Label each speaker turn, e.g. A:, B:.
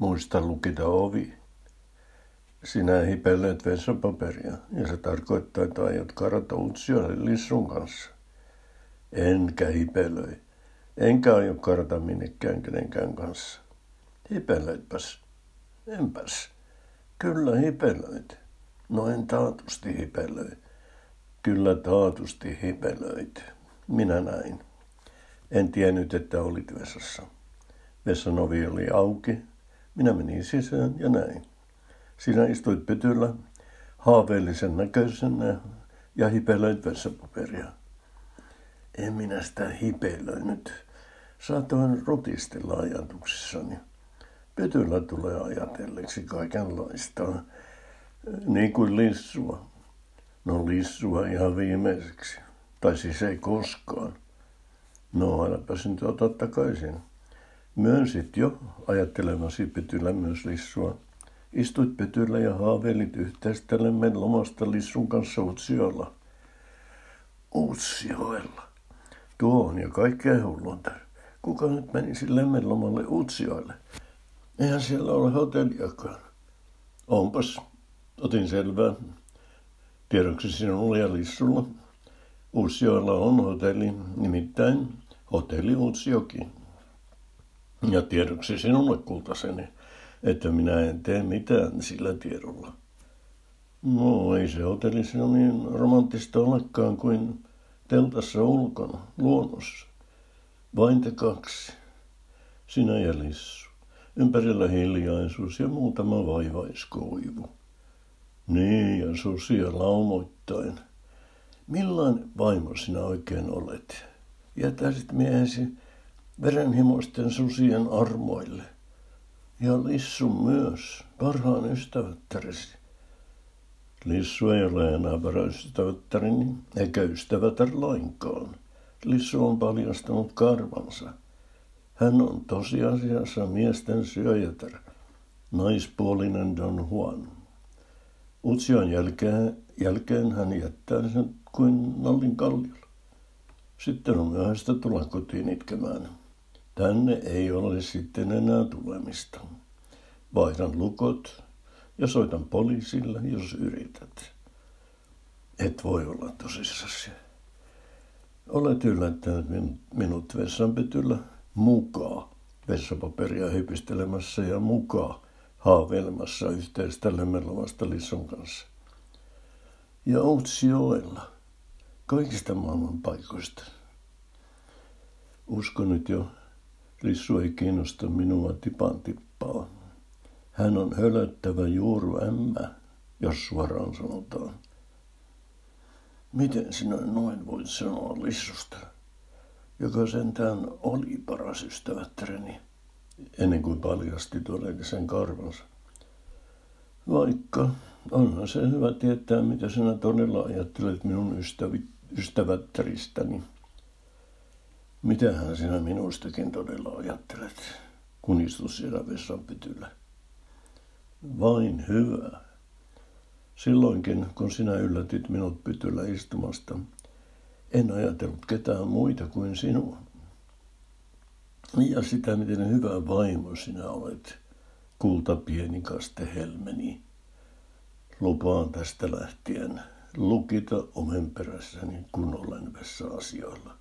A: Muista lukita ovi. Sinä hipelleet vessapaperia ja se tarkoittaa, että aiot karata Utsiolle Lissun kanssa. Enkä hipelöi. Enkä aio karata minnekään kenenkään kanssa. Hipelöitpäs. Enpäs. Kyllä hipelöit. No en taatusti hipelöi. Kyllä taatusti hipelöit. Minä näin. En tiennyt, että olit vessassa. Vessan ovi oli auki. Minä menin sisään ja näin. Sinä istuit pytyllä, haaveellisen näköisenä ja hipelöit vessapaperia. En minä sitä hipelöinyt. Saatoin rutistella ajatuksissani. Pytyllä tulee ajatelleeksi kaikenlaista, niin kuin lissua. No lissua ihan viimeiseksi. Tai siis ei koskaan. No, äläpä sen tuota takaisin. Myönsit jo ajattelemasi pytyllä myös lissua. Istuit pytyllä ja haaveilit yhteistelemme lomasta lissun kanssa Utsiolla. Utsioilla. Tuo on jo kaikkea hullunta. Kuka nyt menisi lemmenlomalle Utsioille? Eihän siellä ole hotelliakaan. Onpas. Otin selvää. Tiedoksi sinulle ja Lissulla. Uusjoella on hotelli, nimittäin hotelli Uusjoki. Ja tiedoksi sinulle kultaseni, että minä en tee mitään sillä tiedolla. No ei se hotelli sinun niin romanttista olekaan kuin teltassa ulkona, luonnossa. Vain te kaksi, sinä ja Lissu. Ympärillä hiljaisuus ja muutama vaivaiskoivu. Niin, ja susia laumoittain. Millainen vaimo sinä oikein olet? Jätäisit miehesi verenhimoisten susien armoille. Ja Lissu myös, parhaan ystävättäresi. Lissu ei ole enää ystävättärini, eikä ystävätär lainkaan. Lissu on paljastanut karvansa. Hän on tosiasiassa miesten syöjätär, naispuolinen Don Juan. Utsion jälkeen, jälkeen hän jättää sen kuin Nallin kalliolla. Sitten on myöhäistä tulla kotiin itkemään. Tänne ei ole sitten enää tulemista. Vaihdan lukot ja soitan poliisille, jos yrität. Et voi olla tosissasi. Olet yllättänyt minut vessanpytyllä mukaan vessapaperia hypistelemässä ja mukaan haaveilemassa yhteistä lemmenlovasta Lisson kanssa. Ja Outsioella, kaikista maailman paikoista. Uskon nyt jo, Lissu ei kiinnosta minua tipan tippaa. Hän on hölöttävä juuru ämmä, jos suoraan sanotaan. Miten sinä noin voit sanoa Lissusta? joka sentään oli paras ystävättäreni, ennen kuin paljasti todellisen karvansa. Vaikka onhan se hyvä tietää, mitä sinä todella ajattelet minun ystävi, ystävättäristäni. Mitähän sinä minustakin todella ajattelet, kun istut siellä vessanpytyllä? Vain hyvä. Silloinkin, kun sinä yllätit minut pytyllä istumasta, en ajatellut ketään muita kuin sinua. Ja sitä, miten hyvä vaimo sinä olet, kulta pienikaste helmeni. Lupaan tästä lähtien lukita omenperässäni kun olen vessa asioilla.